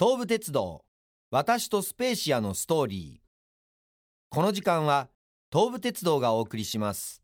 東武鉄道私とスペーシアのストーリー。この時間は東武鉄道がお送りします。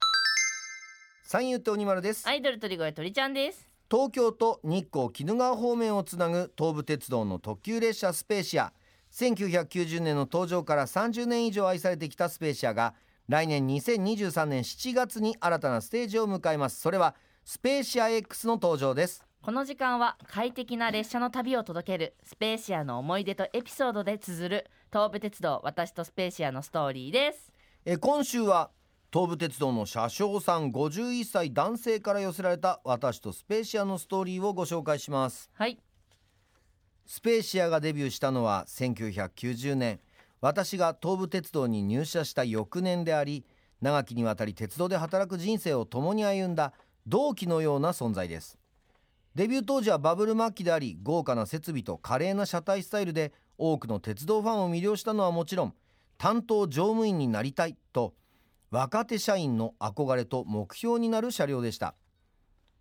三遊亭鬼丸です。アイドル鳥越鳥ちゃんです。東京と日光鬼怒川方面をつなぐ東武鉄道の特急列車スペーシア。1990年の登場から30年以上愛されてきたスペーシアが来年2023年7月に新たなステージを迎えます。それはスペーシア X の登場ですこの時間は快適な列車の旅を届けるスペーシアの思い出とエピソードで綴る東武鉄道私とスペーシアのストーリーです。え今週は東武鉄道の車掌さん51歳男性から寄せられた私とスペーシアのストーリーをご紹介します。はい。スペーシアがデビューしたのは1990年。私が東武鉄道に入社した翌年であり長きにわたり鉄道で働く人生を共に歩んだ同期のような存在ですデビュー当時はバブル末期であり豪華な設備と華麗な車体スタイルで多くの鉄道ファンを魅了したのはもちろん担当乗務員になりたいと若手社員の憧れと目標になる車両でした。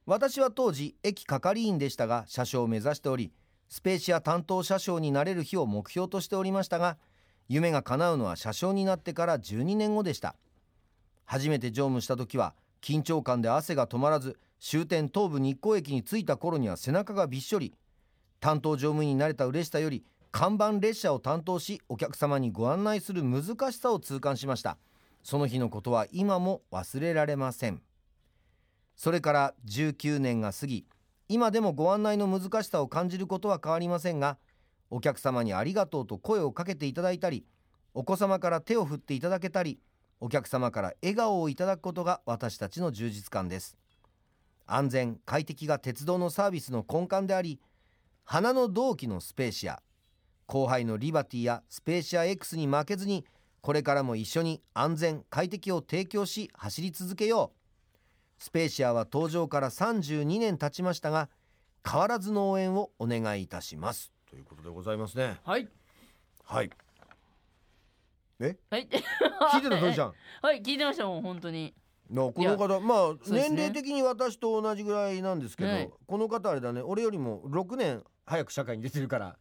私は当時駅係員でしたが車掌を目指しておりスペーシア担当車掌になれる日を目標としておりましたが夢が叶うのは車掌になってから12年後でした。初めて乗務した時は緊張感で汗が止まらず終点東武日光駅に着いた頃には背中がびっしょり担当乗務員になれた嬉しさより看板列車を担当しお客様にご案内する難しさを痛感しました。その日のことは今も忘れられません。それから19年が過ぎ今でもご案内の難しさを感じることは変わりませんがお客様にありがとうと声をかけていただいたりお子様から手を振っていただけたりお客様から笑顔をいただくことが私たちの充実感です。安全快適が鉄道のサービスの根幹であり花の同期のスペーシア後輩のリバティやスペーシア X に負けずにこれからも一緒に安全快適を提供し走り続けよう。スペーシアは登場から32年経ちましたが変わらずの応援をお願いいたします。ということでございますね。はい。はい。え？はい。聞いてた鳥ちゃん。はい。聞いてましたもん本当に。なこの方まあ、年齢的に私と同じぐらいなんですけど、はいこの方あれだね。俺よりも6年早く社会に出てるから。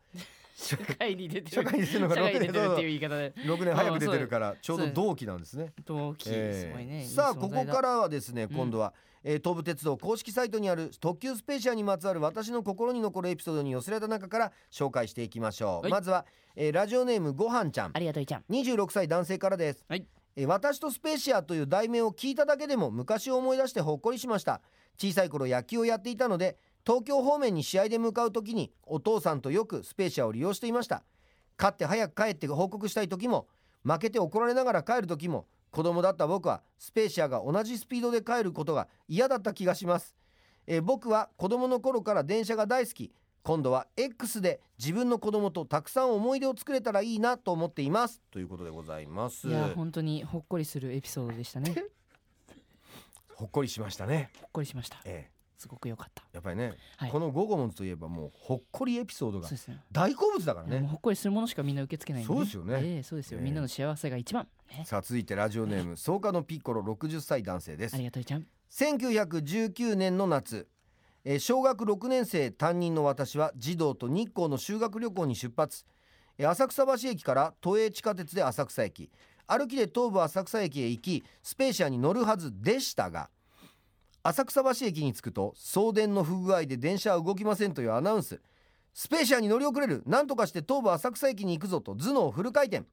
社会に出てる。社会に出てるのが6社会に出年てるっていう言い方で。6年早く出てるからちょうど同期なんですね。同期えーすごいね、さあここからはですね今度は、えー東武鉄道公式サイトにある特急スペーシアにまつわる私の心に残るエピソードに寄せられた中から紹介していきましょう、はい。まずは、えーラジオネームごはんちゃん。ありがとういちゃん。26歳男性からです、はいえ私とスペーシアという題名を聞いただけでも昔を思い出してほっこりしました。小さい頃野球をやっていたので東京方面に試合で向かう時にお父さんとよくスペーシアを利用していました。勝って早く帰って報告したい時も負けて怒られながら帰る時も子供だった僕はスペーシアが同じスピードで帰ることが嫌だった気がします、え僕は子供の頃から電車が大好き。今度は X で自分の子供とたくさん思い出を作れたらいいなと思っています。ということでございます。いや本当にほっこりするエピソードでしたね。ほっこりしましたね。ほっこりしました。ええ。すごく良かった。やっぱりね、はい。この午後もんといえばもうほっこりエピソードが大好物だからね。もうほっこりするものしかみんな受け付けないんで、そうですよね。ええそうですよ、ええみんなの幸せが一番、ね、さあ続いてラジオネーム草加のピッコロ60歳男性です。ありがとういちゃん1919年の夏えー小学6年生担任の私は児童と日光の修学旅行に出発。えー浅草橋駅から都営地下鉄で浅草駅。歩きで東武浅草駅へ行きスペーシアに乗るはずでしたが浅草橋駅に着くと送電の不具合で電車は動きませんというアナウンス。スペーシアに乗り遅れる。何とかして東武浅草駅に行くぞと頭脳フル回転。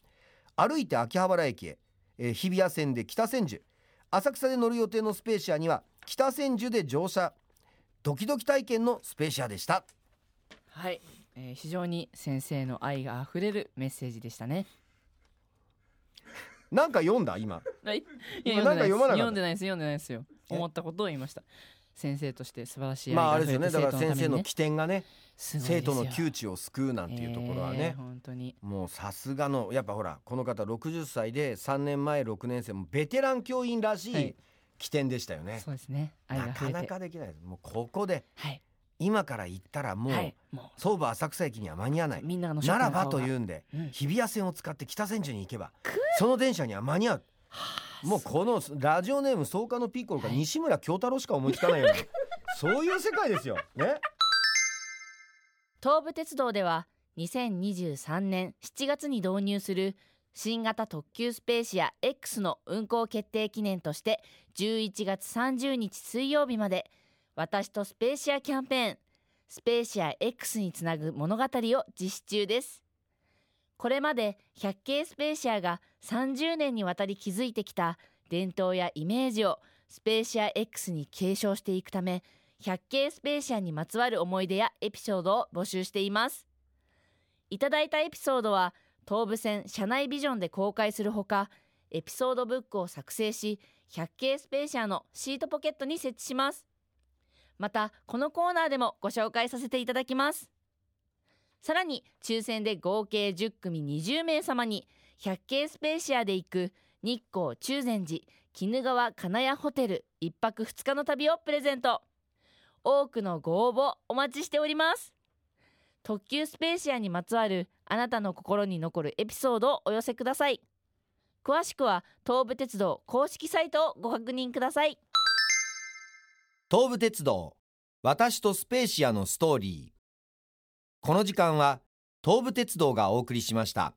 歩いて秋葉原駅へ、えー日比谷線で北千住。浅草で乗る予定のスペーシアには北千住で乗車。ドキドキ体験のスペーシアでした。はい、えー非常に先生の愛があふれるメッセージでしたね。なんか読んだ？今。はい？今なんか読まな読んでないです。読んでないですよ。え？思ったことを言いました。先生として素晴らしい愛まああれですよね。だから先生のね起点がね生徒の窮地を救うなんていうところはえーね、本当に。もうさすがのやっぱほらこの方60歳で3年前6年生もベテラン教員らしはいい起点でしたよね、そうですね。なかなかできないです。もうここではい。今から行ったらもう、はい。も東武浅草駅には間に合わない。うみんなのならばというんで、うん。日比谷線を使って北千住に行けばその電車には間に合う。もうこのラジオネーム草加のピッコロかはい。西村京太郎しか思いつかないような そういう世界ですよ。ね。東武鉄道では2023年7月に導入する新型特急スペーシア X の運行決定記念として11月30日水曜日まで私とスペーシアキャンペーンスペーシア X につなぐ物語を実施中です。これまで100系スペーシアが30年にわたり築いてきた伝統やイメージをスペーシア X に継承していくため100系スペーシアにまつわる思い出やエピソードを募集しています。いただいたエピソードは東武線車内ビジョンで公開するほかエピソードブックを作成し百景スペーシアのシートポケットに設置します。またこのコーナーでもご紹介させていただきます。さらに抽選で合計10組20名様に百景スペーシアで行く日光中禅寺鬼怒川金谷ホテル1泊2日の旅をプレゼント。多くのご応募お待ちしております。特急スペーシアにまつわるあなたの心に残るエピソードをお寄せください。詳しくは東武鉄道公式サイトをご確認ください。東武鉄道私とスペーシアのストーリー。この時間は東武鉄道がお送りしました。